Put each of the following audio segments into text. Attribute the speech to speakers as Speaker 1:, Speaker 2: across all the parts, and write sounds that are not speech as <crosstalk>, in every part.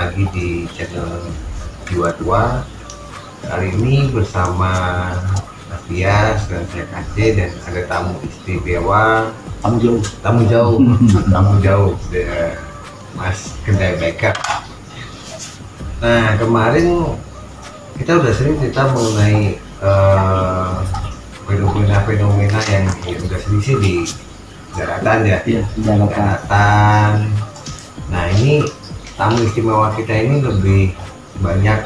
Speaker 1: Lagi di channel Jiwa Tua. Kali ini bersama Dias dan saya KC dan ada tamu istimewa.
Speaker 2: Kamu jauh.
Speaker 1: Tamu jauh. Tamu jauh. <laughs> The Mas Kedai Backup Nah kemarin kita udah sering cerita mengenai eh, fenomena-fenomena yang ya, udah sering sih di daratan ya.
Speaker 2: Iya,
Speaker 1: daratan. Nah ini tamu istimewa kita ini lebih banyak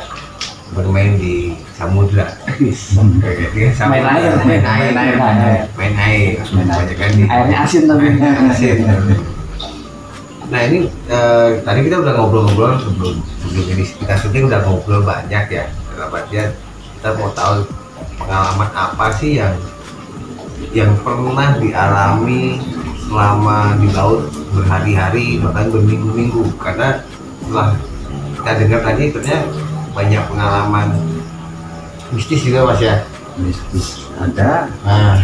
Speaker 1: bermain di samudra. Kayak <laughs> sama-
Speaker 2: Main air,
Speaker 1: main air,
Speaker 2: main air.
Speaker 1: main air, kan di
Speaker 2: Airnya asin tapi.
Speaker 1: asin. Nah ini eh, tadi kita udah ngobrol-ngobrol sebelum sebelum ini kita syuting udah ngobrol banyak ya. Artian kita mau tahu pengalaman apa sih yang yang pernah dialami selama di laut berhari-hari bahkan berminggu-minggu karena setelah kita dengar tadi ternyata banyak pengalaman mistis juga mas ya?
Speaker 3: Mistis ada.
Speaker 1: Nah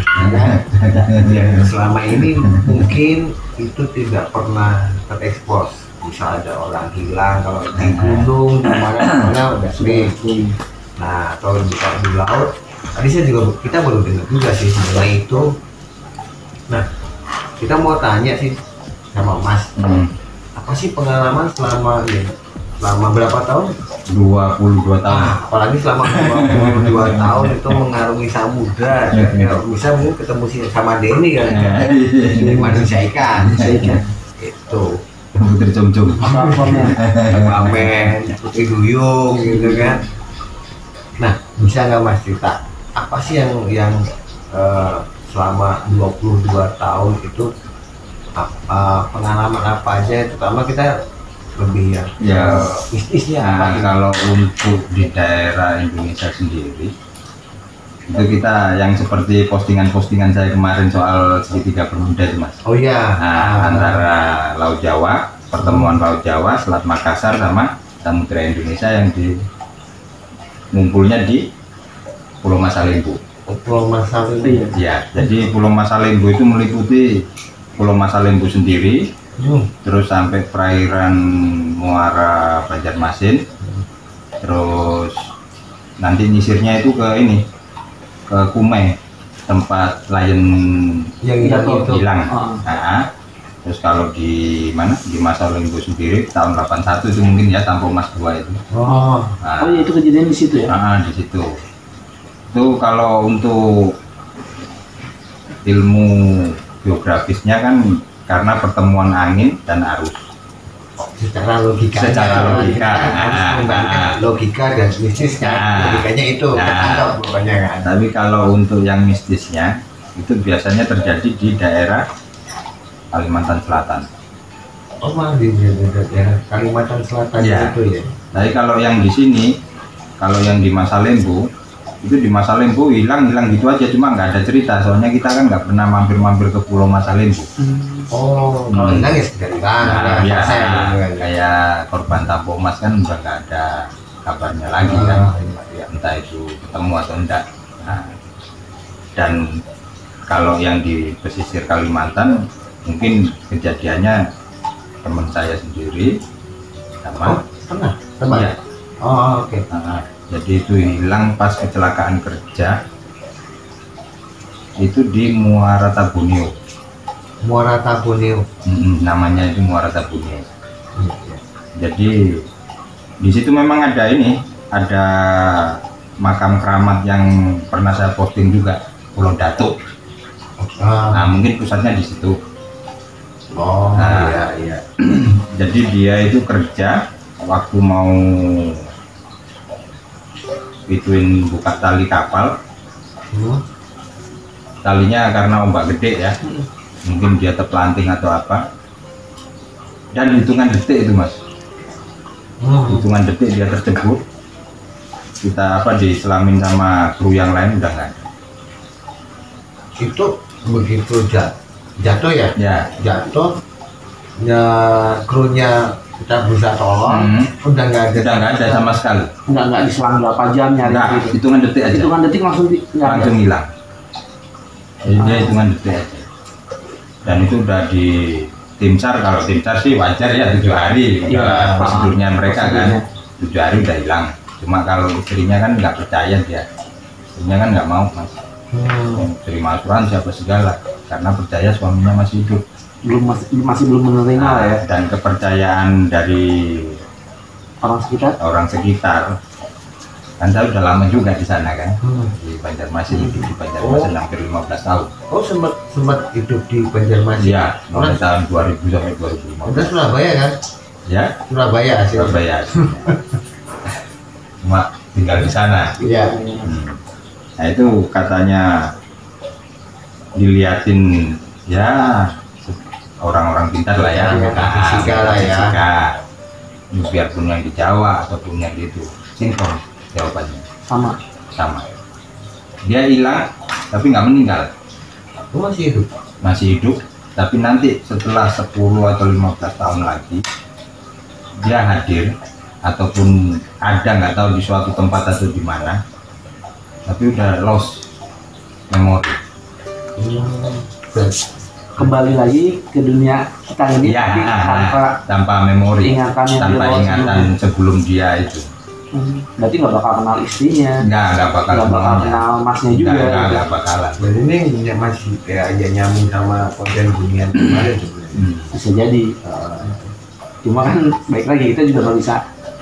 Speaker 1: yang <laughs> selama ini mungkin itu tidak pernah terekspos. Bisa ada orang hilang kalau di gunung di mana mana udah sering. Nah kalau di, di laut. Tadi saya juga kita baru dengar juga sih mengenai itu. Nah kita mau tanya sih sama mas.
Speaker 3: Hmm,
Speaker 1: apa sih pengalaman selama ya, selama berapa tahun?
Speaker 3: 22 tahun.
Speaker 1: Nah, apalagi selama 22 <laughs> tahun itu mengarungi samudra ya, ya, bisa mungkin ketemu sih sama Denny kan? Di manusia ikan
Speaker 2: Ikan.
Speaker 1: itu
Speaker 3: putri cum-cum
Speaker 2: Platformnya.
Speaker 1: Amen, putri duyung gitu kan? Nah bisa nggak mas cerita apa sih yang yang eh, selama 22 tahun itu apa pengalaman apa aja terutama kita lebih
Speaker 3: Ya.
Speaker 1: mistisnya apa
Speaker 3: Nah,
Speaker 1: gitu.
Speaker 3: kalau untuk di daerah Indonesia sendiri itu kita yang seperti postingan-postingan saya kemarin soal segitiga bermuda itu mas
Speaker 1: Oh iya.
Speaker 3: nah, antara Laut Jawa pertemuan Laut Jawa Selat Makassar sama Samudra Indonesia yang di ngumpulnya di Pulau Masalimbu
Speaker 1: Pulau Masal
Speaker 2: Iya.
Speaker 3: ya jadi Pulau Masalimbu itu meliputi Pulau Masalimbu sendiri
Speaker 1: Hmm.
Speaker 3: terus sampai perairan Muara Banjarmasin terus nanti nyisirnya itu ke ini ke Kume tempat lion
Speaker 1: Yang hilang itu.
Speaker 3: hilang
Speaker 2: Ah.
Speaker 3: Nah, terus kalau di mana di masa Limbo sendiri tahun 81 itu mungkin ya Tampo Mas 2 itu
Speaker 1: Oh.
Speaker 3: nah,
Speaker 2: Oh iya itu kejadian di situ ya.
Speaker 3: nah, di situ itu kalau untuk ilmu geografisnya kan karena pertemuan angin dan arus
Speaker 1: Secara logika.
Speaker 3: Secara logika.
Speaker 1: Kita harus
Speaker 3: Ah,
Speaker 1: membandingkan
Speaker 3: ah.
Speaker 1: logika dan bisnis kan.
Speaker 3: Ah.
Speaker 1: Logikanya itu
Speaker 3: Ah.
Speaker 1: ketangkap pokoknya kan.
Speaker 3: Tapi kalau untuk yang mistisnya itu biasanya terjadi di daerah Kalimantan Selatan.
Speaker 1: Oh malah di daerah Kalimantan Selatan
Speaker 3: Iya.
Speaker 1: itu ya.
Speaker 3: Tapi kalau yang di sini, kalau yang di Masa Lembu, itu di Masa Lembu hilang hilang gitu aja, cuma nggak ada cerita. Soalnya kita kan nggak pernah mampir-mampir ke Pulau Masa Lembu.
Speaker 1: Oh, kalau
Speaker 3: Hmm.
Speaker 1: hilang ya sekedar hilang.
Speaker 3: Nah, ya,
Speaker 1: kan.
Speaker 3: kayak korban Tampo Mas kan udah nggak ada kabarnya lagi kan.
Speaker 1: Ah, iya, iya.
Speaker 3: Entah itu ketemu atau enggak. Nah, dan kalau yang di pesisir Kalimantan mungkin kejadiannya teman saya sendiri
Speaker 1: Oh,
Speaker 3: sama
Speaker 1: pernah? Teman?
Speaker 3: Iya.
Speaker 1: Oh, oke.
Speaker 3: Nah, jadi itu hilang pas kecelakaan kerja itu di Muara Tabunio
Speaker 1: Muara Tabunio.
Speaker 3: Mm, namanya itu Muara Tabunio
Speaker 1: Hmm,
Speaker 3: jadi di situ memang ada ini ada makam keramat yang pernah saya posting juga Pulau Datuk
Speaker 1: Ah,
Speaker 3: nah mungkin pusatnya di situ
Speaker 1: oh,
Speaker 3: Nah.
Speaker 1: iya, iya. <clears throat>
Speaker 3: jadi dia itu kerja waktu mau ituin buka tali kapal.
Speaker 1: Hmm.
Speaker 3: talinya karena ombak gede ya. Mungkin dia terpelanting atau apa. Dan hitungan detik itu mas.
Speaker 1: Hmm.
Speaker 3: hitungan detik dia tercebur kita apa diselamin sama kru yang lain udah nggak? Ada
Speaker 1: Itu begitu jat, jatuh ya?
Speaker 3: ya.
Speaker 1: Jatuh, ya krunya kita berusaha tolong,
Speaker 3: Hmm.
Speaker 1: udah nggak ada.
Speaker 3: udah nggak ada sama sekali.
Speaker 2: Enggak enggak diselang berapa jam nyari
Speaker 3: nggak
Speaker 2: gitu.
Speaker 3: hitungan detik aja.
Speaker 2: Hitungan detik langsung di nggak ada.
Speaker 3: langsung hilang. Jadi dia hitungan detik aja. Dan itu udah di tim sar. Kalau tim sar sih wajar ya tujuh hari. Udah prosedurnya mereka
Speaker 2: Prosedurnya.
Speaker 3: kan tujuh hari udah hilang. Cuma kalau istrinya kan nggak percaya dia. Istrinya kan nggak mau mas.
Speaker 1: Hmm.
Speaker 3: terima asuransi apa segala. Karena percaya suaminya masih hidup
Speaker 2: belum masih, masih belum menerima lah ya
Speaker 3: dan kepercayaan dari
Speaker 2: orang sekitar
Speaker 3: orang sekitar kan saya udah lama juga di sana kan
Speaker 1: Hmm.
Speaker 3: di Banjarmasin hidup di Banjarmasin hampir 15 tahun
Speaker 1: Oh sempat sempat hidup di Banjarmasin.
Speaker 3: iya mulai tahun 2000 sampai
Speaker 1: udah
Speaker 3: 2015
Speaker 1: Surabaya kan?
Speaker 3: ya
Speaker 1: Surabaya hasilnya.
Speaker 3: Surabaya <laughs> cuma tinggal di sana
Speaker 1: Iya.
Speaker 3: Hmm. Nah itu katanya diliatin ya orang-orang pintar lah ya, Nah,
Speaker 1: fisika lah ya.
Speaker 3: fisika. biarpun yang di Jawa ataupun yang di itu sinkron jawabannya
Speaker 2: sama
Speaker 3: sama. Dia hilang tapi nggak meninggal,
Speaker 1: Lu masih hidup?
Speaker 3: masih hidup. Tapi nanti setelah 10 atau 15 tahun lagi dia hadir ataupun ada nggak tahu di suatu tempat atau di mana tapi udah lost memori
Speaker 1: Hmm.
Speaker 2: Kembali lagi ke dunia kita ini
Speaker 3: Iya,
Speaker 2: tapi tanpa
Speaker 3: tanpa memori
Speaker 2: ingatan yang
Speaker 3: tanpa ingatan sebelum dia itu
Speaker 2: Hmm, berarti nggak bakal kenal istrinya
Speaker 3: nggak nggak bakal
Speaker 2: nggak bakal kenal masnya juga
Speaker 3: nggak nggak
Speaker 2: gitu.
Speaker 3: nggak bakalan
Speaker 1: Dan ini ya masih kayak aja nyambung sama konten dunia kemarin sebenarnya.
Speaker 3: Hmm.
Speaker 2: bisa jadi
Speaker 1: Uh,
Speaker 2: cuma kan baik lagi kita juga nggak bisa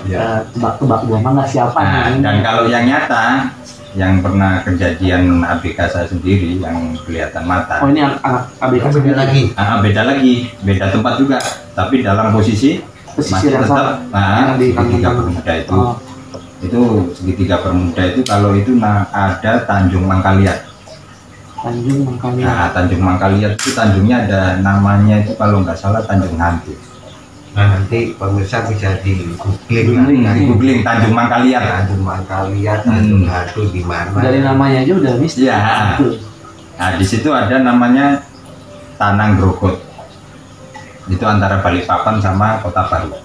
Speaker 1: ya.
Speaker 2: eh, tebak-tebak gua mana siapa
Speaker 3: Nah,
Speaker 2: nih
Speaker 3: dan kalau yang nyata yang pernah kejadian ABK saya sendiri yang kelihatan mata
Speaker 2: oh ini ABK
Speaker 1: beda lagi.
Speaker 3: Ah, beda lagi, beda tempat juga, tapi dalam posisi masih tetap nah, segitiga permuda itu.
Speaker 2: oh,
Speaker 3: Itu segitiga permuda itu kalau itu nah, ada Tanjung Mangkaliat.
Speaker 2: Tanjung Mangkaliat
Speaker 3: Nah, Tanjung Mangkaliat itu Tanjungnya ada namanya itu kalau nggak salah Tanjung Hantu.
Speaker 1: Nah nanti pemirsa bisa di googling
Speaker 2: Googling, iya.
Speaker 3: Googling Tanjung Mangkaliat.
Speaker 1: Tanjung Mangkaliat,
Speaker 3: Hmm.
Speaker 1: Tanjung Hatu di mana?
Speaker 2: dari namanya aja udah mistis. Betul.
Speaker 3: Nah, di situ ada namanya Tanang Grogot. Itu antara Balikpapan sama Kota Baru.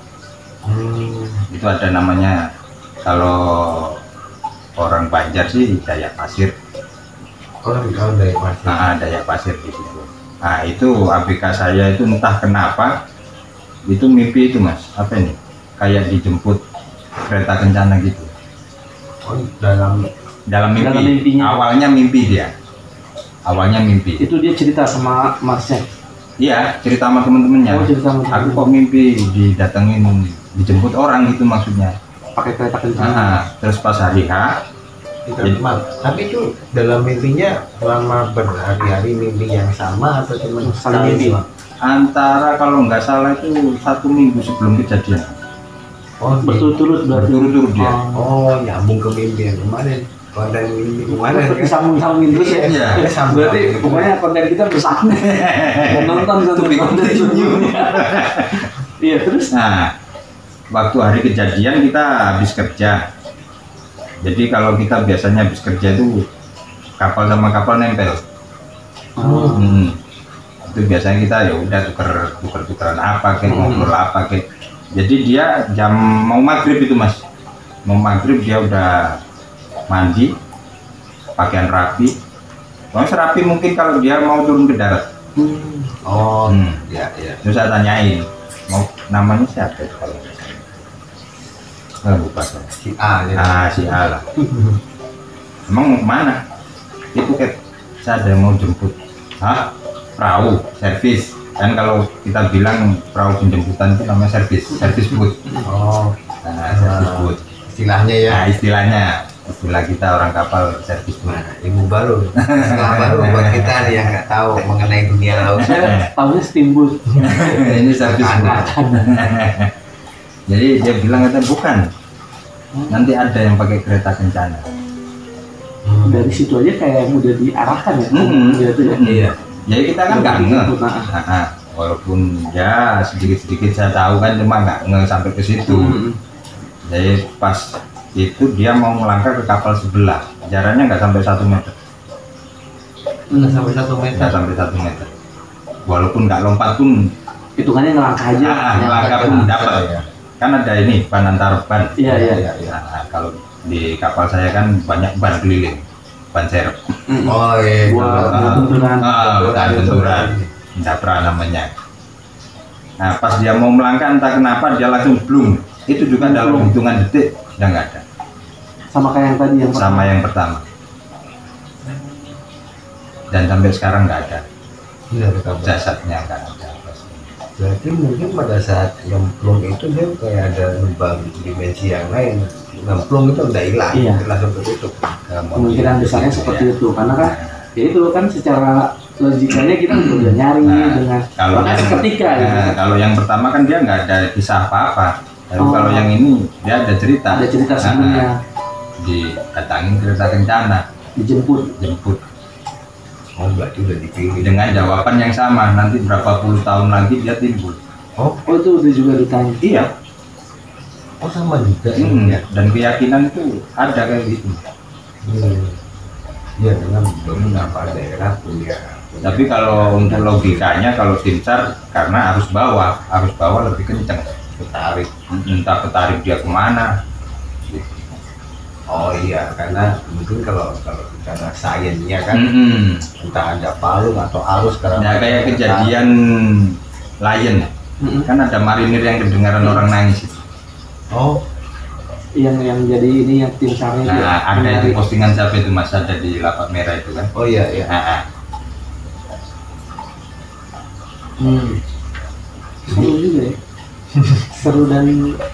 Speaker 1: Hmm.
Speaker 3: Itu ada namanya kalau orang Banjar sih Dayak Pasir.
Speaker 1: Orang orang dari pasir.
Speaker 3: Nah, Dayak Pasir di situ. Nah, itu ABK saya itu entah kenapa itu mimpi itu Mas. Apa ini? Kayak dijemput kereta kencana gitu.
Speaker 1: Oh, dalam
Speaker 3: Dalam mimpi.
Speaker 2: Dalam mimpinya.
Speaker 3: Awalnya mimpi dia. Awalnya mimpi.
Speaker 2: itu dia cerita sama Marsnya
Speaker 3: Iya, cerita sama temen-temennya.
Speaker 2: oh cerita sama
Speaker 3: Aku kok mimpi didatengin dijemput orang gitu maksudnya.
Speaker 2: pakai kereta kencana
Speaker 3: Nah, terus pas hari H.
Speaker 1: Tapi itu dalam mimpinya selama berhari-hari mimpi yang sama atau cuma sekali
Speaker 2: mimpi.
Speaker 3: Antara kalau nggak salah itu satu minggu sebelum kejadian.
Speaker 1: Oh, gitu.
Speaker 2: berturut-turut berarti
Speaker 3: Berturut-turut dia.
Speaker 2: Oh.
Speaker 1: Oh, nyambung ke mimpi yang kemarin. Konten mimpi kemarin
Speaker 2: disambung-sambungin terus ya
Speaker 3: Iya.
Speaker 1: Sambung.
Speaker 2: berarti pokoknya konten kita bersama <laughs> dan nonton konten
Speaker 3: continued.
Speaker 2: iya terus
Speaker 3: Nah, waktu hari kejadian kita habis kerja. Jadi kalau kita biasanya habis kerja itu kapal sama kapal nempel.
Speaker 2: oh,
Speaker 3: Hmm. Itu biasanya kita ya udah tuker tuker tukeran apa kayak
Speaker 2: Hmm.
Speaker 3: ngobrol apa kayak. Jadi dia jam mau maghrib itu mas, mau maghrib dia udah mandi, pakaian rapi. Mau serapi mungkin kalau dia mau turun ke darat.
Speaker 2: hmm,
Speaker 1: Oh,
Speaker 3: Hmm.
Speaker 1: ya, ya.
Speaker 3: Terus saya tanyain, mau namanya siapa itu kalau nggak lupa saya.
Speaker 1: Si A ya.
Speaker 3: Ah si A lah. <laughs> Emang mau ke mana? Itu kayak saya ada yang mau jemput. Hah? Perahu, servis. Kan kalau kita bilang perahu penjemputan itu namanya servis, servis boat.
Speaker 1: Oh,
Speaker 3: Nah, servis boat.
Speaker 1: istilahnya ya.
Speaker 3: Nah, istilahnya, istilah kita orang kapal servis boat.
Speaker 1: Nah, ilmu baru. Istilah baru buat kita nih yang nggak tahu mengenai dunia laut.
Speaker 2: saya <laughs> tahunya steamboat <laughs>
Speaker 3: Ini servis boat. <laughs> Jadi dia bilang kata bukan. Nanti ada yang pakai kereta kencana.
Speaker 1: Hmm.
Speaker 2: dari situ aja kayak udah diarahkan ya
Speaker 3: Hmm.
Speaker 2: gitu ya
Speaker 1: Iya.
Speaker 3: Jadi kita kan nggak nge.
Speaker 2: Nah.
Speaker 3: Nah, ah. walaupun ya sedikit-sedikit saya tahu kan cuma nggak nge sampai ke situ.
Speaker 2: Hmm.
Speaker 3: Jadi pas itu dia mau melangkah ke kapal sebelah, jaraknya nggak sampai satu meter,
Speaker 1: Nggak sampai satu meter.
Speaker 3: nggak sampai satu meter. Walaupun nggak lompat pun,
Speaker 2: hitungannya ngelangkah aja
Speaker 3: ah, melangkah pun dapat.
Speaker 1: Ya.
Speaker 3: Kan ada ini ban antar ban.
Speaker 2: iya iya
Speaker 1: Iya, iya.
Speaker 3: Nah, kalau di kapal saya kan banyak ban keliling, ban serep.
Speaker 2: Hmm.
Speaker 1: Oh iya.
Speaker 2: Buat-
Speaker 1: betul.
Speaker 2: buat benturan.
Speaker 3: Ah,
Speaker 1: Benturan,
Speaker 3: bukan benturan. namanya. Nah, pas dia mau melangkah entah kenapa dia langsung blung. Itu juga dalam hitungan detik udah nggak ada.
Speaker 2: sama kayak yang tadi yang
Speaker 3: Sama yang pertama. Dan sampai sekarang nggak ada
Speaker 1: kabar.
Speaker 3: jasadnya nggak ada.
Speaker 1: Berarti mungkin pada saat nyemplung itu dia kayak ada lubang dimensi yang lain. Nyemplung itu udah hilang,
Speaker 2: Iya.
Speaker 1: itu langsung tertutup.
Speaker 2: kemungkinan besarnya seperti itu karena kan ya itu kan secara logikanya kita udah nyari
Speaker 3: Nah,
Speaker 2: dengan
Speaker 3: Kalau yang,
Speaker 2: seketika
Speaker 3: nah,
Speaker 2: gitu.
Speaker 3: kalau yang pertama kan dia nggak ada kisah apa-apa. Tapi
Speaker 2: Oh.
Speaker 3: kalau yang ini dia ada cerita.
Speaker 2: ada cerita
Speaker 3: Nah,
Speaker 2: sebelumnya
Speaker 3: didatangin kereta kencana,
Speaker 2: dijemput
Speaker 3: jemput
Speaker 1: Oh, berarti udah dipilih.
Speaker 3: dengan jawaban yang sama. Nanti berapa puluh tahun lagi dia timbul.
Speaker 1: Oh,
Speaker 2: oh itu udah juga ditanya
Speaker 3: Iya.
Speaker 1: Oh sama juga
Speaker 3: Hmm,
Speaker 1: ya.
Speaker 3: Dan keyakinan itu ada kayak gitu.
Speaker 1: Hmm. Dengan beberapa daerah punya. punya-
Speaker 3: Tapi kalau untuk logikanya kalau timsar karena arus bawah, arus bawah lebih kencang.
Speaker 1: ketarik.
Speaker 3: Entah ketarik dia ke mana.
Speaker 1: Oh iya, karena mungkin kalau kalau bicara sainsnya kan
Speaker 3: Mm-mm.
Speaker 1: entah ada palung atau arus karena
Speaker 3: Ya kayak kejadian Lion.
Speaker 2: Mm-mm.
Speaker 3: Kan ada marinir yang kedengaran orang nangis.
Speaker 1: Oh,
Speaker 2: yang yang jadi ini yang tim sarnya itu
Speaker 3: Nah, ada itu postingan siapa itu Mas ada di lapak merah itu kan.
Speaker 1: oh iya iya.
Speaker 3: Nah, ah.
Speaker 2: hmm. seru juga ya seru dan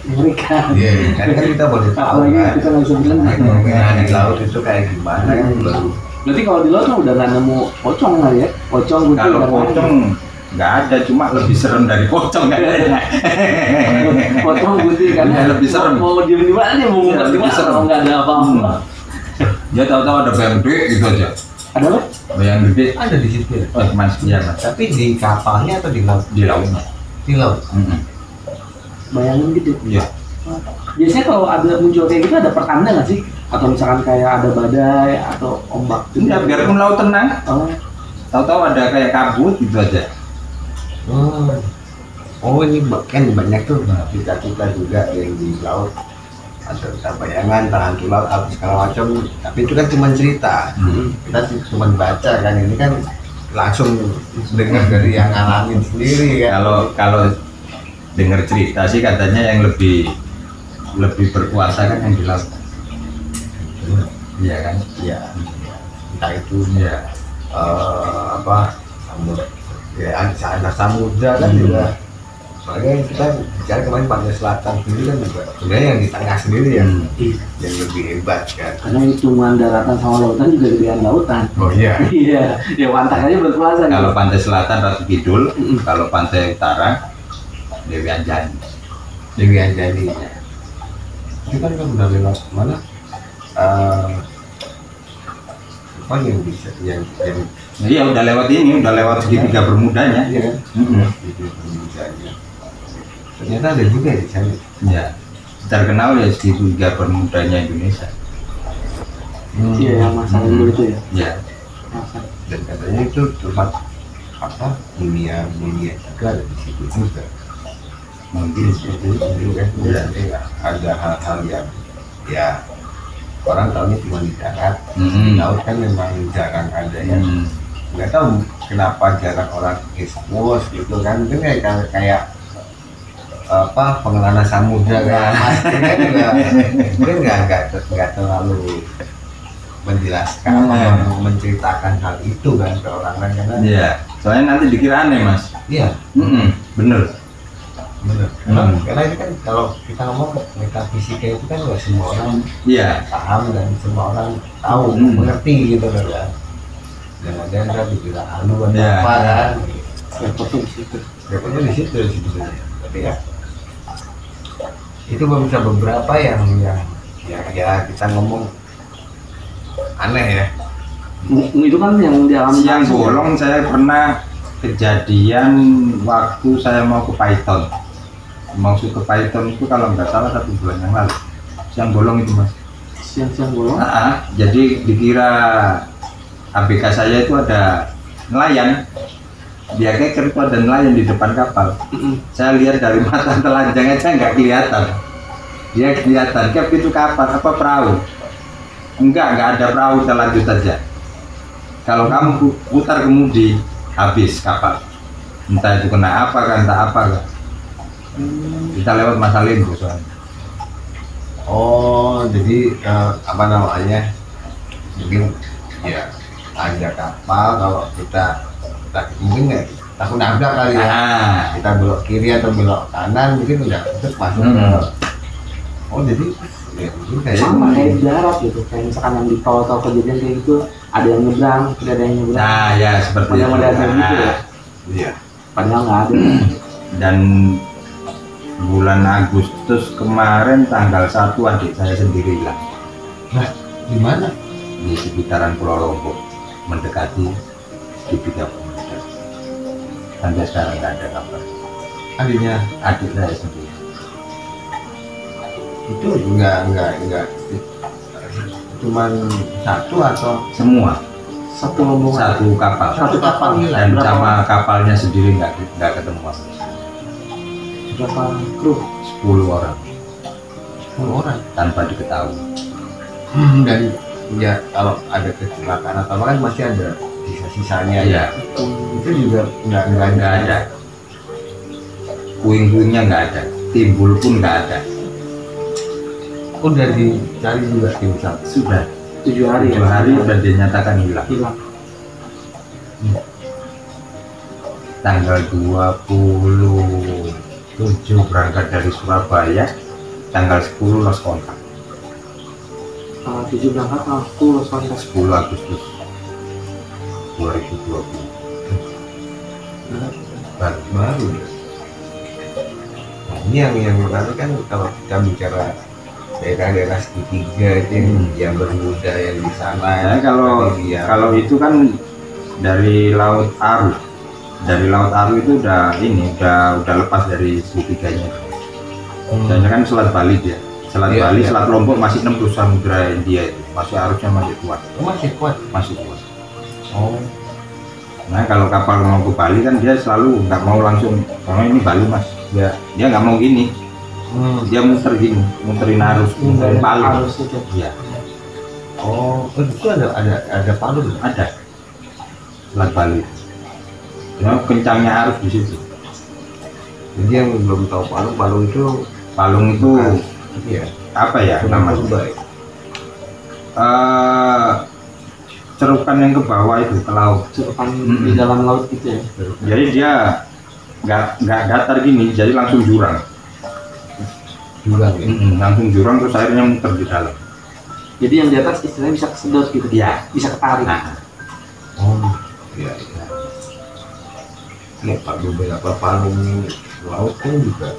Speaker 2: mengerikan
Speaker 1: Iya, kan, kan kita boleh tahu
Speaker 2: apalagi
Speaker 1: kan.
Speaker 2: kita bisa bilang
Speaker 1: Nah, di laut itu kayak gimana kan baru.
Speaker 2: berarti kalau di laut mah udah nggak nemu pocong kali ya pocong gitu
Speaker 3: kalau
Speaker 2: nggak
Speaker 3: pocong nggak ada cuma lebih serem dari pocong. Kan
Speaker 2: ada. <laughs> pocong putih kan.
Speaker 3: Iya, lebih serem.
Speaker 2: mau diem di mana nih? Mau ngumpet
Speaker 3: Iya,
Speaker 2: di mana?
Speaker 3: serem.
Speaker 2: kalau nggak ada apa-apa.
Speaker 3: Hmm. dia tahu-tahu ada bayang gede gitu aja.
Speaker 2: Ada apa?
Speaker 3: Bayang gede
Speaker 1: Ada di situ ya.
Speaker 3: oh mas iya mas.
Speaker 1: Tapi di kapalnya atau di laut?
Speaker 3: di lautnya
Speaker 1: Di laut.
Speaker 3: Mm-mm.
Speaker 2: bayangin gitu.
Speaker 3: Iya.
Speaker 2: Biasanya kalau ada muncul kayak gitu ada pertanda nggak sih? Atau misalkan kayak ada badai atau ombak?
Speaker 3: Enggak, biarpun laut tenang.
Speaker 2: Oh,
Speaker 3: tahu-tahu ada kayak kabut gitu aja
Speaker 1: Hmm. Oh ini kan banyak tuh cerita-cerita juga yang di laut ada entah bayangan, tarantula, apa segala macam. Tapi itu kan cuma cerita.
Speaker 3: Hmm.
Speaker 1: Kita cuma baca kan ini kan langsung dengar dari yang ngalamin sendiri kan.
Speaker 3: kalau kalau dengar cerita sih katanya yang lebih lebih berkuasa kan yang di laut iya kan
Speaker 1: ya entah itu
Speaker 3: iya
Speaker 1: eh, apa ya anak samudra kan
Speaker 3: Hmm.
Speaker 1: juga soalnya kita bicara kemarin pantai selatan sendiri kan juga sebenarnya yang di tengah sendiri ya
Speaker 3: Hmm.
Speaker 1: yang lebih hebat kan
Speaker 2: karena hitungan daratan sama lautan juga gedean lautan
Speaker 1: oh iya <laughs>
Speaker 2: iya ya pantai aja berkuasa gitu.
Speaker 3: kalau pantai selatan Ratu Kidul
Speaker 2: Mm-mm.
Speaker 3: kalau pantai utara Dewi Anjani
Speaker 1: Dewi Anjani itu kan kan udah lewat mana Eh, apa yang bisa yang yang
Speaker 3: iya udah lewat ini udah lewat segitiga bermudanya
Speaker 1: iya. Kan itu misalnya ternyata ada juga di sana
Speaker 3: ya terkenal ya segitiga bermudanya Indonesia.
Speaker 2: Iya yang masalah dulu itu ya?
Speaker 3: Ya
Speaker 2: Masalah.
Speaker 1: dan katanya itu tempat apa dunia dunia juga ada di situ juga.
Speaker 3: Mungkin.
Speaker 1: Jadi itu kan
Speaker 3: Iya.
Speaker 1: jadi ada hal-hal yang ya orang tahunya cuma di darat. Di
Speaker 3: Mm-mm.
Speaker 1: laut kan memang jarang ada ya.
Speaker 3: Hmm.
Speaker 1: Nggak tahu kenapa jarang orang expose gitu kan mungkin kayak kayak, kayak apa pengelolaan samudra kan kan juga mungkin nggak nggak nggak terlalu menjelaskan
Speaker 3: Hmm.
Speaker 1: atau menceritakan hal itu kan ke orang lain karena
Speaker 3: Iya, soalnya nanti dikira aneh mas.
Speaker 1: iya
Speaker 3: Mm-mm, bener.
Speaker 1: benar karena,
Speaker 3: Hmm.
Speaker 1: karena itu kan kalau kita ngomong metafisika itu kan nggak semua orang
Speaker 3: Iya.
Speaker 1: paham dan semua orang tahu
Speaker 3: Hmm.
Speaker 1: mengerti gitu kan ya jangan-jangan kan dibilang halu atau
Speaker 3: Iya.
Speaker 1: apa kan
Speaker 2: repotnya di situ
Speaker 1: repotnya di situ di situ tapi ya itu bisa beberapa yang yang ya, ya kita ngomong aneh ya
Speaker 2: itu kan yang dialami
Speaker 3: Siang
Speaker 2: langsung ya?
Speaker 3: bolong saya pernah kejadian waktu saya mau ke Python. Maksud ke Python itu kalau nggak salah satu bulan yang lalu. Siang bolong itu mas.
Speaker 2: siang-siang bolong
Speaker 3: Ah, ah, jadi dikira ABK saya itu ada nelayan. Dia kayak itu ada nelayan di depan kapal. Saya lihat dari mata telanjang aja nggak kelihatan dia kelihatan Cap itu kapal apa perahu enggak nggak ada perahu kita lanjut aja kalau kamu pu- putar kemudi habis kapal entah itu kena apa kan entah apa kan
Speaker 2: Hmm.
Speaker 3: kita lewat masa limbo soalnya
Speaker 1: Oh, jadi eh, apa namanya? Mungkin ya ada kapal kalau kita, kita mungkin nggak takut nabrak kali ya.
Speaker 3: ah.
Speaker 1: Kita belok kiri atau belok kanan mungkin udah terus masuk
Speaker 3: Hmm.
Speaker 1: ke Oh, jadi ya, kayak
Speaker 2: sama kayak di darat gitu kayak misalkan yang di tol atau kejadian kayak gitu ada yang nyebrang tidak ada yang nyebrang.
Speaker 3: Nah ya seperti itu.
Speaker 2: Model-model kayak gitu ya.
Speaker 3: Nah,
Speaker 1: Iya.
Speaker 2: padahal nggak ada.
Speaker 3: Dan bulan Agustus kemarin tanggal 1 adik saya sendiri hilang
Speaker 1: Di mana?
Speaker 3: di sekitaran Pulau Lombok mendekati di 30 meter. Sampai sekarang nggak ada kabar.
Speaker 1: Adiknya
Speaker 3: adik saya sendiri.
Speaker 1: Itu enggak enggak enggak cuman satu atau?
Speaker 3: Semua.
Speaker 2: Satu rombongan.
Speaker 3: Satu kapal.
Speaker 2: Satu kapal.
Speaker 3: Dan
Speaker 2: berapa,
Speaker 3: sama kapalnya sendiri nggak nggak ketemu
Speaker 2: berapa kru?
Speaker 3: 10 orang.
Speaker 1: 10 orang?
Speaker 3: Tanpa diketahui.
Speaker 1: Dan ya kalau ada kecelakaan atau apa kan masih ada sisa-sisanya
Speaker 3: Iya.
Speaker 1: itu juga enggak enggak
Speaker 3: nggak ada. Puing-puingnya nggak ada. Timbul pun nggak ada.
Speaker 1: Udah dicari juga tim sar
Speaker 3: sudah.
Speaker 2: Tujuh hari
Speaker 3: tujuh
Speaker 2: ya.
Speaker 3: hari sudah dinyatakan hilang.
Speaker 2: Hilang.
Speaker 3: Tanggal 27 berangkat dari Surabaya tanggal 10 los kontak
Speaker 2: tanggal tujuh berangkat tanggal sepuluh soalnya
Speaker 3: 10 Agustus 2020 baru
Speaker 1: baru ya. Nah, ini yang yang menarik kan kalau kita bicara daerah-daerah segitiga itu yang,
Speaker 3: Hmm.
Speaker 1: yang bermuda yang di sana
Speaker 3: Nah, kalau kalau itu kan dari laut Aru. Dari laut Aru itu udah ini udah udah lepas dari segitiganya.
Speaker 1: Hmm.
Speaker 3: Soalnya kan Selat Bali dia Selat
Speaker 1: Iya,
Speaker 3: Bali
Speaker 1: iya.
Speaker 3: Selat Lombok masih nembus Samudra India itu. Masih arusnya masih kuat.
Speaker 1: Oh, masih kuat?
Speaker 3: Masih kuat.
Speaker 1: Oh.
Speaker 3: Nah kalau kapal mau ke Bali kan dia selalu nggak mau langsung karena ini Bali mas.
Speaker 1: Ya
Speaker 3: dia nggak mau gini.
Speaker 1: Hmm.
Speaker 3: dia muter gini muterin arus muterin palu.
Speaker 2: harus itu.
Speaker 3: Iya.
Speaker 1: Oh itu ada ada ada palu
Speaker 3: ada. Selat Bali. Cuma kencangnya arus di situ.
Speaker 1: Jadi yang belum tahu palu palu itu
Speaker 3: palung itu
Speaker 1: iya.
Speaker 3: Apa ya namanya?
Speaker 1: Baik
Speaker 3: Eh, cerukan yang ke bawah itu ke laut.
Speaker 2: Cerupan
Speaker 3: Hmm.
Speaker 2: di dalam laut gitu ya?
Speaker 3: Jadi dia nggak nggak datar gini jadi langsung jurang.
Speaker 1: Jurang ya?
Speaker 3: Mm-mm, langsung jurang terus airnya muter di dalam.
Speaker 2: Jadi yang di atas istilahnya bisa kesedot gitu?
Speaker 3: Iya.
Speaker 2: bisa ketarik?
Speaker 3: Nah.
Speaker 1: Oh iya iya. Ya pak beberapa palung laut kan juga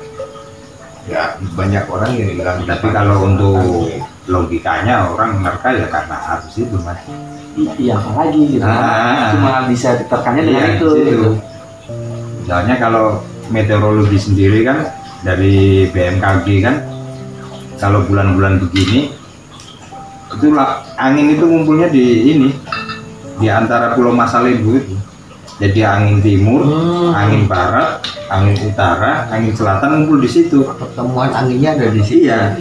Speaker 1: ya banyak orang yang hilang di
Speaker 3: tapi kalau untuk logikanya orang nerka ya karena arus itu mas
Speaker 2: iya apa lagi gitu kan.
Speaker 3: Ah.
Speaker 2: cuma bisa diterkannya dengan
Speaker 3: Iya,
Speaker 2: itu gitu.
Speaker 3: soalnya kalau meteorologi sendiri kan dari BMKG kan kalau bulan-bulan begini itu lah angin itu ngumpulnya di ini di antara Pulau Masalimbu itu jadi angin timur
Speaker 1: Hmm.
Speaker 3: angin barat angin utara angin selatan ngumpul di situ.
Speaker 1: Pertemuan anginnya ada di sini
Speaker 3: Iya.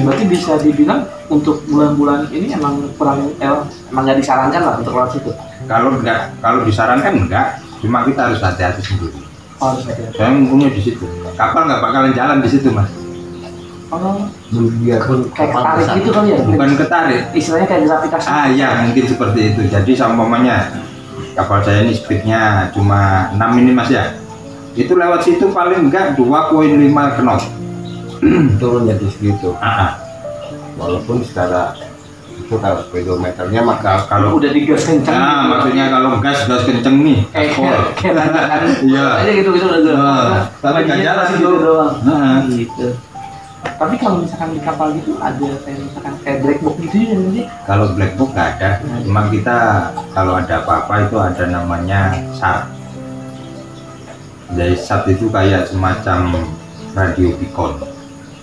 Speaker 2: berarti bisa dibilang untuk bulan-bulan ini emang kurang eh, emang nggak disarankan lah untuk lewat situ?
Speaker 3: Kalau enggak kalau disarankan enggak cuma kita harus hati-hati sendiri.
Speaker 2: Oh, harus hati-hati.
Speaker 3: saya ngumpulnya di situ. Kapal nggak bakalan jalan di situ mas.
Speaker 2: Oh.
Speaker 1: Biarpun
Speaker 2: kayak ketarik gitu kali ya?
Speaker 3: Bukan ketarik.
Speaker 2: Istilahnya kayak gravitasi.
Speaker 3: Ah ya mungkin seperti itu. Jadi seumpamanya kapal saya ini speednya cuma 6 ini mas ya. Itu lewat situ paling enggak 2.5 knot. <clears throat>
Speaker 1: turun jadi segitu
Speaker 3: Ah, ah.
Speaker 1: walaupun secara itu kalau speedometernya maka
Speaker 3: Kalau
Speaker 2: udah digas kencang
Speaker 3: nah
Speaker 2: gitu.
Speaker 3: maksudnya kalau gas gas kenceng nih. <laughs>
Speaker 2: kayak lantakan
Speaker 3: Iya.
Speaker 2: aja gitu gitu udah
Speaker 3: Ah, tapi nggak jalan
Speaker 2: gitu doang
Speaker 3: Ah.
Speaker 2: gitu tapi kalau misalkan di kapal gitu ada kayak misalkan kayak black box gitu ya nanti
Speaker 3: Kalau black box nggak ada. Cuma kita kalau ada apa-apa itu ada namanya SAT. Jadi SAT itu kayak semacam radio beacon.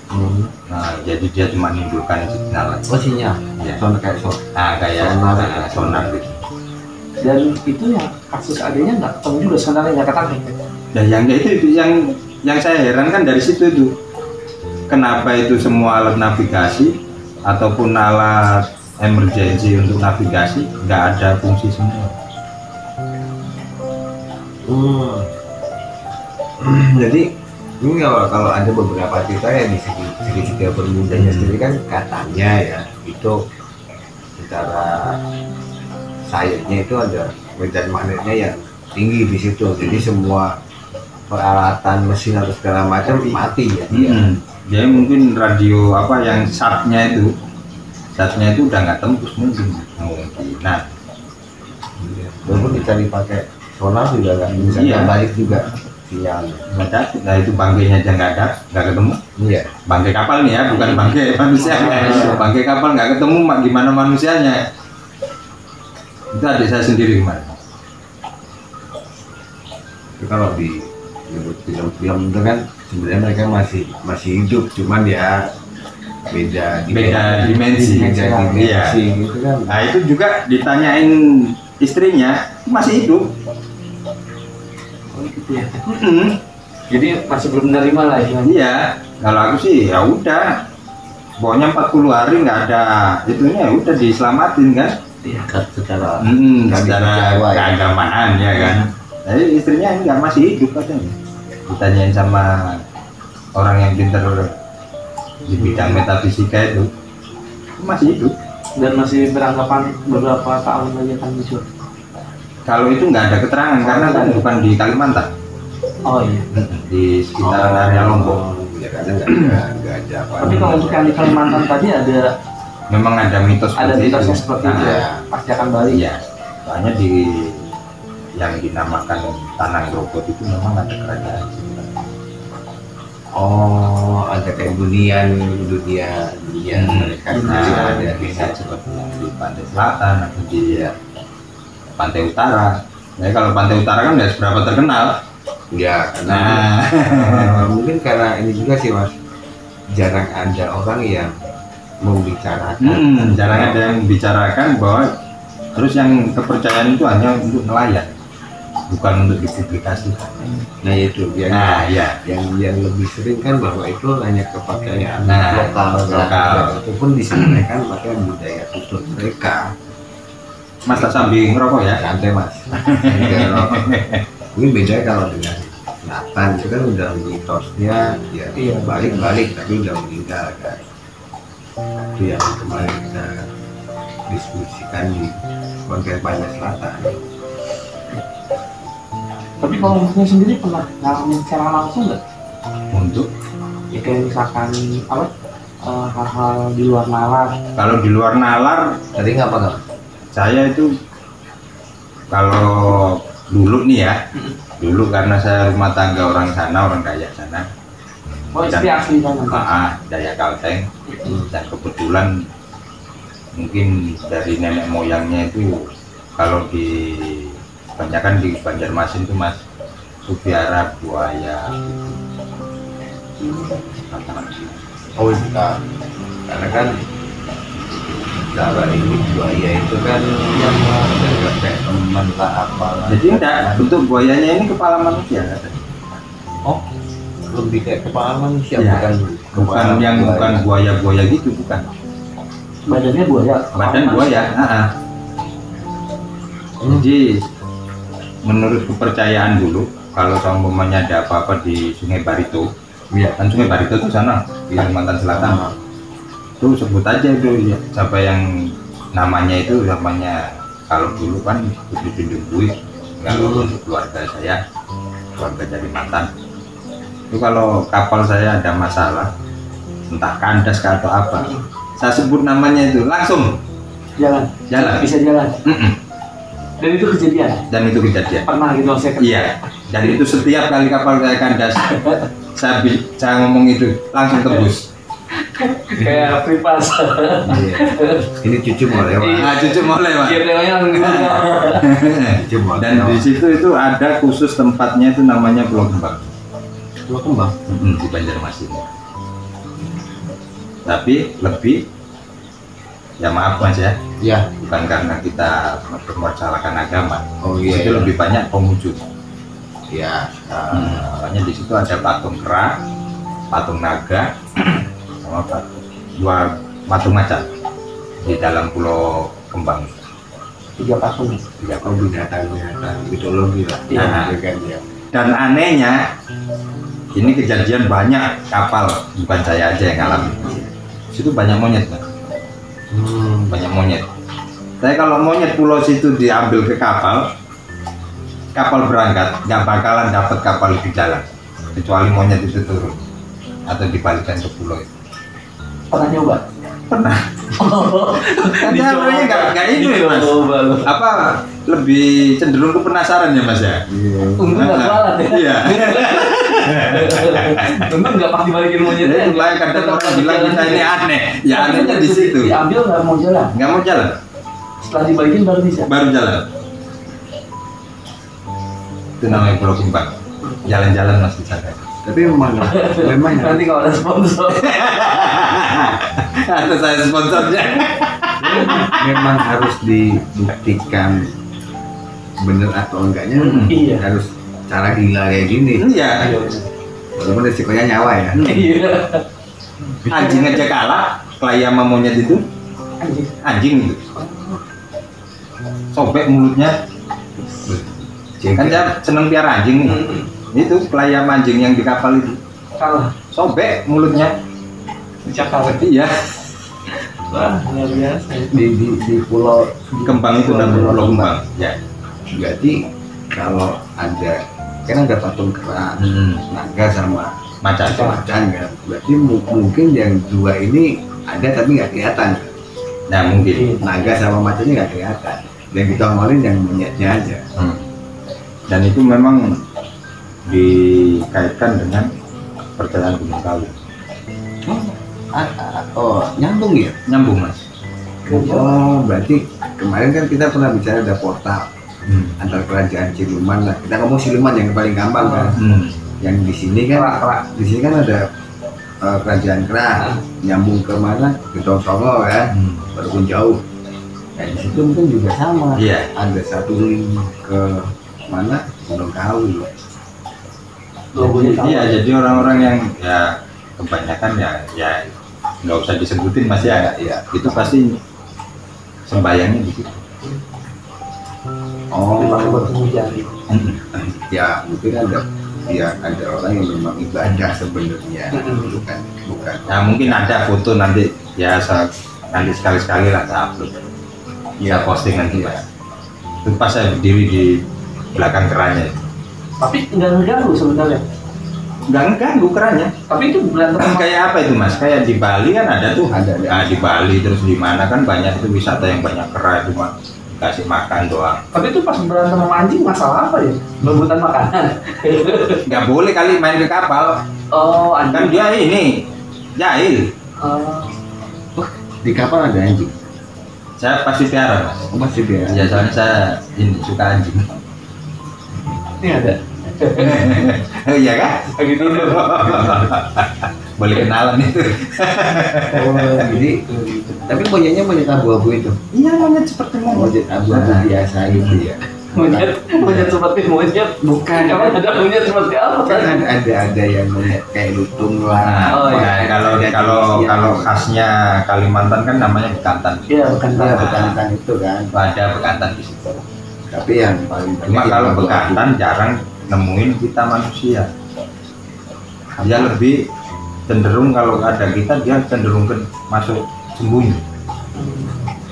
Speaker 1: hmm.
Speaker 3: Nah, jadi dia cuma menimbulkan signal aja.
Speaker 1: oh sinyal
Speaker 3: Ya.
Speaker 1: sound kayak sound
Speaker 3: Nah, kayak
Speaker 1: Sonar.
Speaker 3: nah, sonar gitu.
Speaker 2: dan itu yang kasus adanya nggak ketemu juga sebenarnya nggak ketangkep
Speaker 3: Dan yang itu, itu yang yang saya heran kan dari situ itu. Kenapa itu semua alat navigasi ataupun alat emergency untuk navigasi nggak ada fungsi semua.
Speaker 1: Hmm. <clears throat> jadi Ini kalau, kalau ada beberapa cerita ya di segi segitiga bermudanya
Speaker 3: Hmm.
Speaker 1: sendiri kan katanya ya itu secara sainsnya itu ada medan magnetnya yang tinggi di situ. Jadi semua peralatan mesin atau segala macam mati ya.
Speaker 3: Hmm. Dia mungkin radio apa yang satnya itu, satnya itu udah nggak tembus mungkin kemungkinan.
Speaker 1: Walaupun dicari pakai sonar juga nggak bisa
Speaker 3: Iya.
Speaker 1: balik juga sinyalnya.
Speaker 3: Nggak ada, nah itu bangkainya aja nggak ada, nggak ketemu.
Speaker 1: Iya.
Speaker 3: Bangkai kapal nih ya, bukan bangkai manusia. Bangkai kapal nggak ketemu, mak gimana manusianya? Itu adik saya sendiri kemarin.
Speaker 1: Itu kalau di nyebut film-film itu kan sebenarnya mereka masih masih hidup, cuman ya beda
Speaker 3: Beda dimensi.
Speaker 1: beda
Speaker 2: Iya.
Speaker 1: dimensi gitu kan.
Speaker 3: Nah itu juga ditanyain istrinya masih hidup.
Speaker 2: Oh gitu ya.
Speaker 3: Mm-mm.
Speaker 2: Jadi masih belum menerima lah ya.
Speaker 3: Iya, kalau aku sih ya udah. Pokoknya 40 hari nggak ada itunya ya udah diselamatin kan.
Speaker 2: Iya.
Speaker 1: secara
Speaker 3: Hmm,
Speaker 1: Nggak
Speaker 3: secara
Speaker 1: ya.
Speaker 3: keagamaan ya kan. Jadi istrinya nggak masih hidup katanya. Ditanyain sama orang yang pintar di bidang metafisika itu masih hidup.
Speaker 2: Dan masih beranggapan beberapa tahun lagi akan muncul.
Speaker 3: Kalau itu nggak ada keterangan karena kan bukan di Kalimantan,
Speaker 2: Oh iya.
Speaker 3: di sekitaran area Lombok.
Speaker 1: ya nggak ada apa
Speaker 2: Tapi kalau untuk yang di Kalimantan tadi ada
Speaker 3: Memang ada mitos
Speaker 2: ada mitosnya seperti
Speaker 3: Nah,
Speaker 2: itu ya. Pasti akan balik.
Speaker 3: Iya, soalnya di yang dinamakan tanah robot itu memang ada kerajaan.
Speaker 1: Oh ada kayak dunia dunia dunia
Speaker 3: Hmm.
Speaker 1: mereka
Speaker 3: Nah,
Speaker 1: sendiri ada
Speaker 3: seperti yang di pantai selatan atau di pantai utara. Nah, kalau pantai utara kan nggak seberapa terkenal.
Speaker 1: ya karena
Speaker 3: Nah, <laughs>
Speaker 1: mungkin karena ini juga sih mas jarang ada orang yang membicarakan
Speaker 3: hmm, jarang ada yang membicarakan bahwa terus yang kepercayaan itu hanya untuk nelayan, bukan untuk dipublikasikan.
Speaker 1: nah itu dia
Speaker 3: Nah, ya.
Speaker 1: yang yang lebih sering kan bahwa itu hanya kepercayaan
Speaker 3: Nah,
Speaker 1: lokal
Speaker 3: lokal.
Speaker 1: Itu pun disampaikan pakai budaya tutur mereka
Speaker 3: Masa sambil ngerokok ya?
Speaker 1: santai mas ini beda kalau dengan selatan itu kan udah mitosnya ya
Speaker 2: Iya.
Speaker 1: balik-balik tapi udah meninggal kan itu yang kemarin kita diskusikan di konten pantai selatan
Speaker 2: Tapi kalau untuknya sendiri pernah ngalamin secara langsung nggak?
Speaker 3: Untuk?
Speaker 2: Ya kayak misalkan apa? Eh, hal-hal di luar nalar.
Speaker 3: kalau di luar nalar
Speaker 1: tadi nggak apa nggak
Speaker 3: saya itu kalau dulu nih ya dulu karena saya rumah tangga orang sana orang kaya sana.
Speaker 2: Oh istri asli nanti.
Speaker 3: ah daya kalteng. Dan kebetulan mungkin dari nenek moyangnya itu kalau di kebanyakan di Banjarmasin itu mas supiara buaya
Speaker 1: oh iya karena kan cara ini buaya itu kan yang teman apa
Speaker 3: jadi enggak bentuk buayanya ini kepala manusia
Speaker 1: oh lebih kayak kepala manusia
Speaker 3: Ya.
Speaker 1: bukan
Speaker 3: bukan yang
Speaker 1: buaya.
Speaker 3: bukan buaya-buaya gitu bukan
Speaker 2: Badannya buaya.
Speaker 3: badan buaya ah, ah. jadi menurut kepercayaan dulu kalau seumpamanya ada apa-apa di Sungai Barito
Speaker 1: Iya.
Speaker 3: kan Sungai Barito itu sana di Kalimantan Selatan itu sebut aja itu ya, siapa yang namanya itu namanya kalau dulu kan Putri Tunjung Bui kalau untuk keluarga saya keluarga dari Mantan itu kalau kapal saya ada masalah entah kandas atau apa saya sebut namanya itu langsung
Speaker 2: Jalan.
Speaker 3: Jalan.
Speaker 2: Bisa jalan.
Speaker 3: Mm-mm.
Speaker 2: Dan itu kejadian.
Speaker 3: dan itu kejadian
Speaker 2: Pernah gitu saya
Speaker 3: iya dan itu setiap kali kapal <laughs> saya kandas saya, saya ngomong itu langsung tebus
Speaker 2: Kayak free pass.
Speaker 1: Iya. ini cucu mau lewat
Speaker 3: nah cucu mulai pak
Speaker 2: Iya, langsung <laughs> gitu.
Speaker 1: cucu mau
Speaker 3: dan di
Speaker 1: lewat.
Speaker 3: situ itu ada khusus tempatnya itu namanya Pulau Kembang
Speaker 1: Pulau kembang
Speaker 3: Mm, di Banjarmasin tapi lebih ya maaf mas ya
Speaker 1: ya
Speaker 3: bukan karena kita mempermasalahkan agama.
Speaker 1: Oh iya
Speaker 3: situ lebih banyak pengunjung
Speaker 1: ya ah,
Speaker 3: Hmm, makanya di situ ada patung kera patung naga <clears throat> sama patung dua patung macan di dalam pulau kembang.
Speaker 2: Tiga patung.
Speaker 3: Tiga
Speaker 1: oh binatang binatang mitologi lah.
Speaker 2: Iya.
Speaker 1: Iya kan ya
Speaker 3: dan anehnya ini kejadian banyak kapal bukan saya aja yang ngalamin. Situ banyak monyet Mas.
Speaker 1: Hmm.
Speaker 3: banyak monyet saya kalau monyet pulau situ diambil ke kapal kapal berangkat nggak bakalan dapat kapal di jalan kecuali monyet itu turun atau dibalikan ke pulau itu
Speaker 2: Pernah nyoba?
Speaker 3: pernah <laughs> kan nggak nggak ini mas apa lebih cenderung ke penasaran ya mas ya
Speaker 1: Iya.
Speaker 2: Untung nggak kualat ya. <laughs> Untung nggak pas dibalikin monyetnya.
Speaker 3: Jadi supaya kadang orang bilang kita ini aneh ya anehnya di situ
Speaker 2: Diambil nggak mau jalan.
Speaker 3: nggak mau jalan
Speaker 2: Setelah dibalikin baru bisa.
Speaker 3: baru jalan itu namanya pulau kembang jalan-jalan mas di sana
Speaker 1: Tapi memang memang
Speaker 2: Nanti kalau ada sponsor. <laughs>
Speaker 3: atau saya sponsornya
Speaker 1: memang harus dibuktikan bener atau enggaknya
Speaker 2: Iya.
Speaker 1: harus cara gila kayak gini.
Speaker 3: Iya.
Speaker 1: Walaupun resikonya nyawa ya. <laughs>
Speaker 2: Iya.
Speaker 3: anjing <laughs> aja kalah kelaya sama monyet itu
Speaker 2: Anjing.
Speaker 3: anjing. Itu sobek mulutnya. Kan saya seneng piara anjing. Nih itu kelaya sama anjing yang di kapal itu.
Speaker 2: Kalah.
Speaker 3: sobek mulutnya.
Speaker 2: Cakal.
Speaker 3: iya.
Speaker 2: Wah, luar biasa.
Speaker 1: di, di, di pulau
Speaker 3: kembang itu dan pulau kembang. Ya.
Speaker 1: Berarti kalau ada kan ada patung kera
Speaker 3: Hmm.
Speaker 1: naga sama
Speaker 3: macan.
Speaker 1: macan kan. Berarti mu- mungkin yang dua ini ada tapi nggak kelihatan.
Speaker 3: Nah mungkin.
Speaker 1: Naga sama macannya nggak kelihatan. Yang kita ngomongin yang monyetnya aja.
Speaker 3: Hmm. dan itu memang dikaitkan dengan perjalanan Gunung Kawi.
Speaker 1: Ah, ah, oh nyambung ya?
Speaker 3: Nyambung mas.
Speaker 1: Oh berarti kemarin kan kita pernah bicara ada portal
Speaker 3: hmm.
Speaker 1: antar kerajaan Siluman lah kita ngomong Siluman yang paling gampang kan
Speaker 3: Hmm.
Speaker 1: yang di sini kan
Speaker 2: Kerak, kerak.
Speaker 1: di sini kan ada eh, kerajaan Kerak nyambung ke mana ke Songo kan
Speaker 3: Hmm.
Speaker 1: walaupun jauh nah, di situ mungkin juga sama
Speaker 3: Iya.
Speaker 1: ada satu link ke mana Gunung Kawi
Speaker 2: Logonya sama.
Speaker 3: Iya, jadi orang-orang yang ya kebanyakan ya ya nggak usah disebutin mas ya,
Speaker 1: Iya.
Speaker 3: itu pasti sembayangnya di situ.
Speaker 1: Oh
Speaker 2: Dipakai buat jari.
Speaker 1: ya mungkin ada ya ada orang yang memang ibadah sebenarnya
Speaker 2: Mm-mm.
Speaker 1: bukan bukan
Speaker 3: Nah mungkin ada foto nanti ya saya- nanti sekali-sekali lah saya upload, ya posting nanti mas. Itu pas saya berdiri di belakang kerannya,
Speaker 2: Tapi nggak ngeganggu sebenarnya.
Speaker 3: nggak ngeganggu kerannya.
Speaker 2: Tapi itu berantem sama
Speaker 3: Kayak apa itu mas? Kayak di Bali kan ada tuh.
Speaker 1: Ada, ada.
Speaker 3: Nah, di Bali terus di mana kan banyak itu wisata yang banyak kera cuma kasih makan doang.
Speaker 2: Tapi itu pas berantem sama anjing masalah apa ya? Rebutan makanan. <laughs>
Speaker 3: nggak boleh kali main ke kapal
Speaker 2: oh,
Speaker 3: kan
Speaker 2: anjing.
Speaker 3: dia ini jahil
Speaker 2: Oh,
Speaker 1: di kapal ada anjing
Speaker 3: saya pasti piara mas
Speaker 1: oh, masih dia
Speaker 3: ya soalnya saya ini suka anjing
Speaker 2: ini ada. <laughs>
Speaker 3: oh iya kan
Speaker 2: Lagi tidur. <laughs>
Speaker 3: boleh kenalan itu.
Speaker 1: Oh, jadi tapi monyetnya monyet abu-abu itu?
Speaker 3: Iya monyet seperti
Speaker 1: monyet. Abu-abu biasa gitu ya
Speaker 2: Monyet, monyet seperti monyet.
Speaker 1: bukan.
Speaker 2: Emang ada monyet seperti apa?
Speaker 1: Kan ada ada, yang monyet kayak lutung lah.
Speaker 3: Nah,
Speaker 2: Oh, iya.
Speaker 3: nah, kalau kalau kalau khasnya Kalimantan kan namanya bekantan.
Speaker 2: Iya, bukan
Speaker 1: ya
Speaker 2: tanah.
Speaker 1: bekantan itu kan.
Speaker 3: Ada bekantan di situ.
Speaker 1: Tapi yang paling
Speaker 3: cuma kalau bekantan jarang nemuin kita manusia. Dia lebih cenderung kalau ada kita dia cenderung ke masuk sembunyi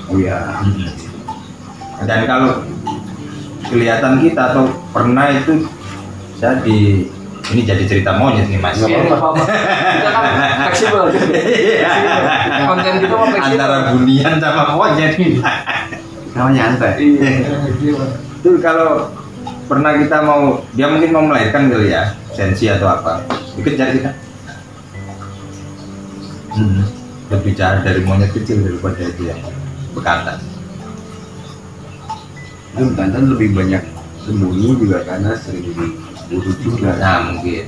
Speaker 1: oh iya
Speaker 3: dan kalau kelihatan kita atau pernah itu saya di ini jadi cerita monyet nih mas
Speaker 2: Iya, apa-apa. <laughs> Kita kan fleksibel. Fleksibel. Konten kita mau fleksibel.
Speaker 3: antara bunian sama monyet
Speaker 1: sama nyantai
Speaker 2: Iya.
Speaker 3: itu kalau pernah kita mau dia mungkin mau melahirkan kali ya sensi atau apa dikejar kita hmm. jahat dari monyet kecil daripada itu yang bekantan.
Speaker 1: Itu bekantan lebih banyak sembunyi juga karena sering diburu juga.
Speaker 3: Nah mungkin.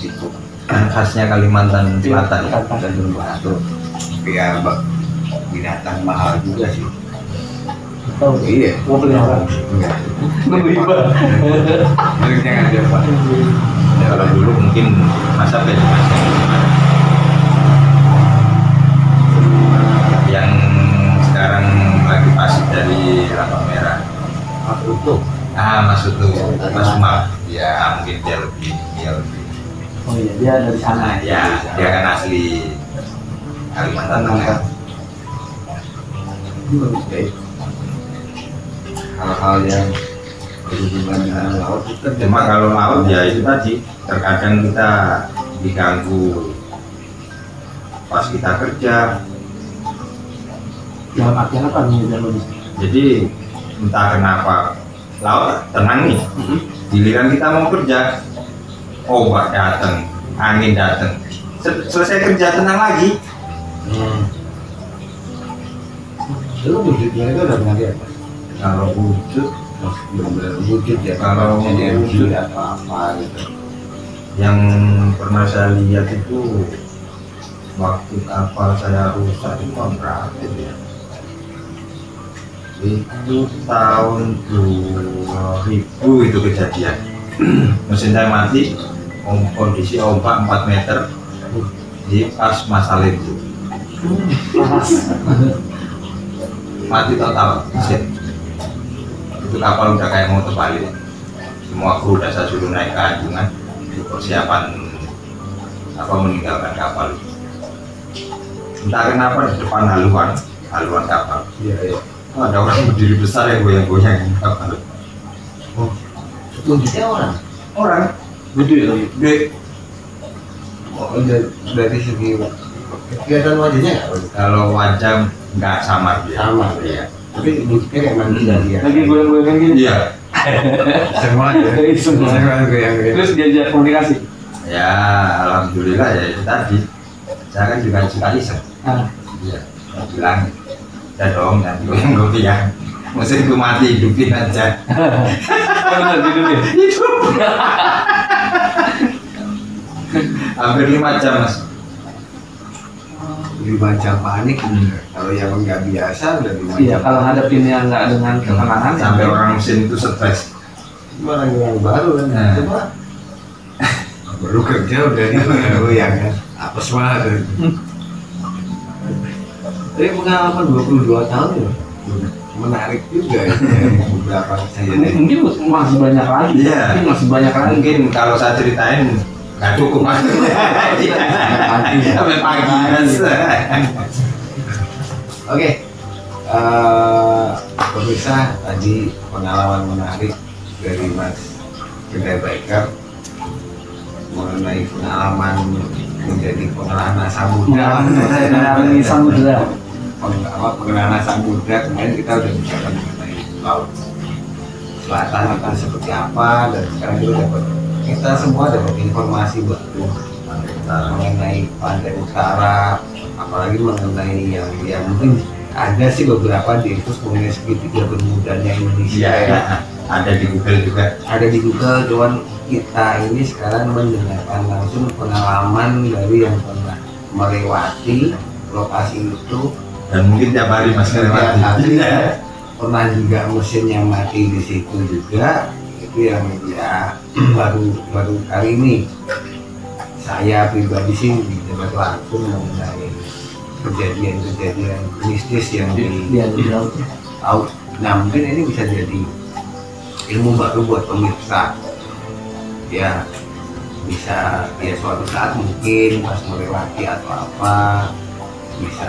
Speaker 1: Itu
Speaker 3: kan khasnya Kalimantan Selatan ya?
Speaker 1: Dan termasuk ya binatang mahal juga sih.
Speaker 2: Tahu.
Speaker 1: iya.
Speaker 2: Mau pelihara.
Speaker 1: enggak
Speaker 2: Nunggu iba.
Speaker 1: Mending jangan dia pak.
Speaker 3: Ya, kalau dulu mungkin masa beda mas yang sekarang lagi pas lampu merah
Speaker 1: aku tuh
Speaker 3: ah masuk tuh mas Umar. Ya mungkin dia lebih dia lebih.
Speaker 2: Oh iya, dia dari sana.
Speaker 3: Ya, dia kan asli Kalimantan Tengah.
Speaker 1: Ini bagus guys. Hal-hal yang berhubungan dengan laut kan
Speaker 3: Cuma kalau laut ya itu tadi. Terkadang kita diganggu pas kita kerja.
Speaker 2: Dalam artian apa nih dalam
Speaker 3: Jadi entah kenapa laut tenang nih. Giliran kita mau kerja, ombak datang, angin datang. Se- Selesai kerja tenang lagi.
Speaker 1: Hmm. Lu wujudnya itu udah lihat Mas?
Speaker 3: Kalau wujud
Speaker 1: benar-benar wujud ya
Speaker 3: Kalau
Speaker 1: jadi
Speaker 3: wujud.
Speaker 1: atau apa gitu
Speaker 3: yang pernah saya lihat itu waktu kapal saya rusak itu tahun berapa itu ya? Itu tahun 2000 itu kejadian. <clears throat> Mesin saya mati, om- kondisi ombak 4 meter di pas masa itu mati total mesin. Itu kapal udah kayak mau terbalik. Semua kru udah saya suruh naik ke anjungan persiapan apa meninggalkan kapal. Entah kenapa di depan haluan, haluan kapal.
Speaker 1: iya iya
Speaker 3: Oh, ada orang berdiri besar yang goyang-goyang di kapal.
Speaker 1: wujudnya orang
Speaker 3: Orang
Speaker 2: Gede lagi.
Speaker 3: gede,
Speaker 1: oh, dari, dari segi kelihatan wajahnya nggak
Speaker 3: kalau wajah nggak samar dia.
Speaker 1: Samar,
Speaker 3: ya.
Speaker 1: tapi wujudnya kayak manusia dia
Speaker 2: Lagi goyang-goyang <laughs> gini.
Speaker 3: Iya.
Speaker 1: semua ya
Speaker 2: Iseng banget.
Speaker 1: semua yang
Speaker 2: Terus diajak komunikasi.
Speaker 3: Ya, alhamdulillah ya itu tadi. Saya kan juga suka iseng.
Speaker 2: Ah,
Speaker 3: Iya, bilang, ya dong, nanti goyang-goyang. Mesinku mati, hidupin aja.
Speaker 2: oh, benar hidupnya.
Speaker 3: Hidup. Hampir lima jam, Mas.
Speaker 1: lima jam panik kalau yang nggak biasa udah lima
Speaker 2: Iya, kalau hadapin yang nggak dengan ketenangan
Speaker 3: Sampai orang mesin itu stres.
Speaker 1: Cuma orang yang baru kan
Speaker 3: Nah.
Speaker 1: coba baru kerja udah di ya kan apa semua ada tapi pengalaman 22 tahun ya menarik juga ya beberapa kejadian
Speaker 2: mungkin masih banyak lagi.
Speaker 3: Iya.
Speaker 2: Mungkin masih banyak lagi.
Speaker 3: Mungkin kalau saya ceritain nggak cukup mas. Sampai pagi mas.
Speaker 1: Oke, eh pemirsa tadi pengalaman menarik dari Mas Kedai Biker mengenai pengalaman menjadi pengalaman asam muda.
Speaker 2: Mengalami samudera.
Speaker 1: Peng- apa, pengalaman asam muda kemarin kita udah bicara mengenai laut selatan itu seperti apa dan sekarang kita dapat kita semua dapat informasi baru mengenai pantai utara apalagi mengenai yang yang mungkin ada sih beberapa di infus mengenai segitiga bermudanya Indonesia ya.
Speaker 3: ya. ada di Google juga.
Speaker 1: ada di Google cuman kita ini sekarang mendengarkan langsung pengalaman dari yang pernah melewati lokasi itu
Speaker 3: Dan mungkin tiap hari mas
Speaker 1: Setiap hari.
Speaker 3: lewati. Iya.
Speaker 1: pernah juga mesin yang mati di situ juga itu yang ya <clears throat> baru baru kali ini saya pribadi sih dijabat langsung mengenai kejadian-kejadian mistis yang di
Speaker 2: Dia di laut.
Speaker 1: laut. Nah mungkin ini bisa jadi ilmu baru buat pemirsa. Ya bisa ya suatu saat mungkin pas melewati atau apa bisa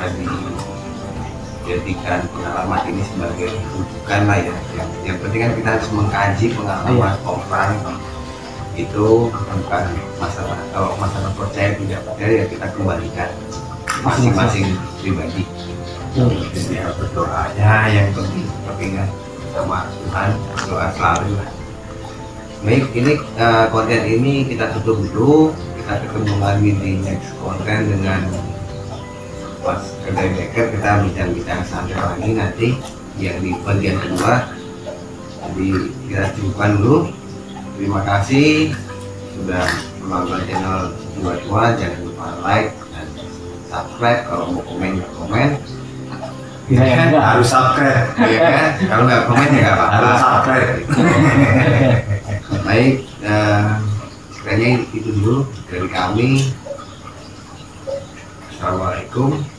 Speaker 1: dijadikan pengalaman ini sebagai rujukan lah ya. Yang, yang penting kan kita harus mengkaji pengalaman orang. Itu bukan masalah kalau masalah percaya tidak percaya ya kita kembalikan masing-masing pribadi. Jadi ya berdoanya yang penting pentingnya sama Tuhan doa selalu lah. Baik ini eh, konten ini kita tutup dulu. Kita ketemu lagi di next konten dengan pas kedai deket kita bincang-bincang santai lagi nanti yang di bagian kedua jadi kita cukupkan dulu. Terima kasih sudah menonton channel dua-dua jangan lupa like dan subscribe kalau mau komen komen.
Speaker 2: Ya, ya, ya.
Speaker 3: harus subscribe
Speaker 1: ya kan? Kalau nggak komen ya nggak apa-apa.
Speaker 3: Harus subscribe. <laughs>
Speaker 1: Baik uh, kayaknya itu dulu dari kami. Assalamualaikum.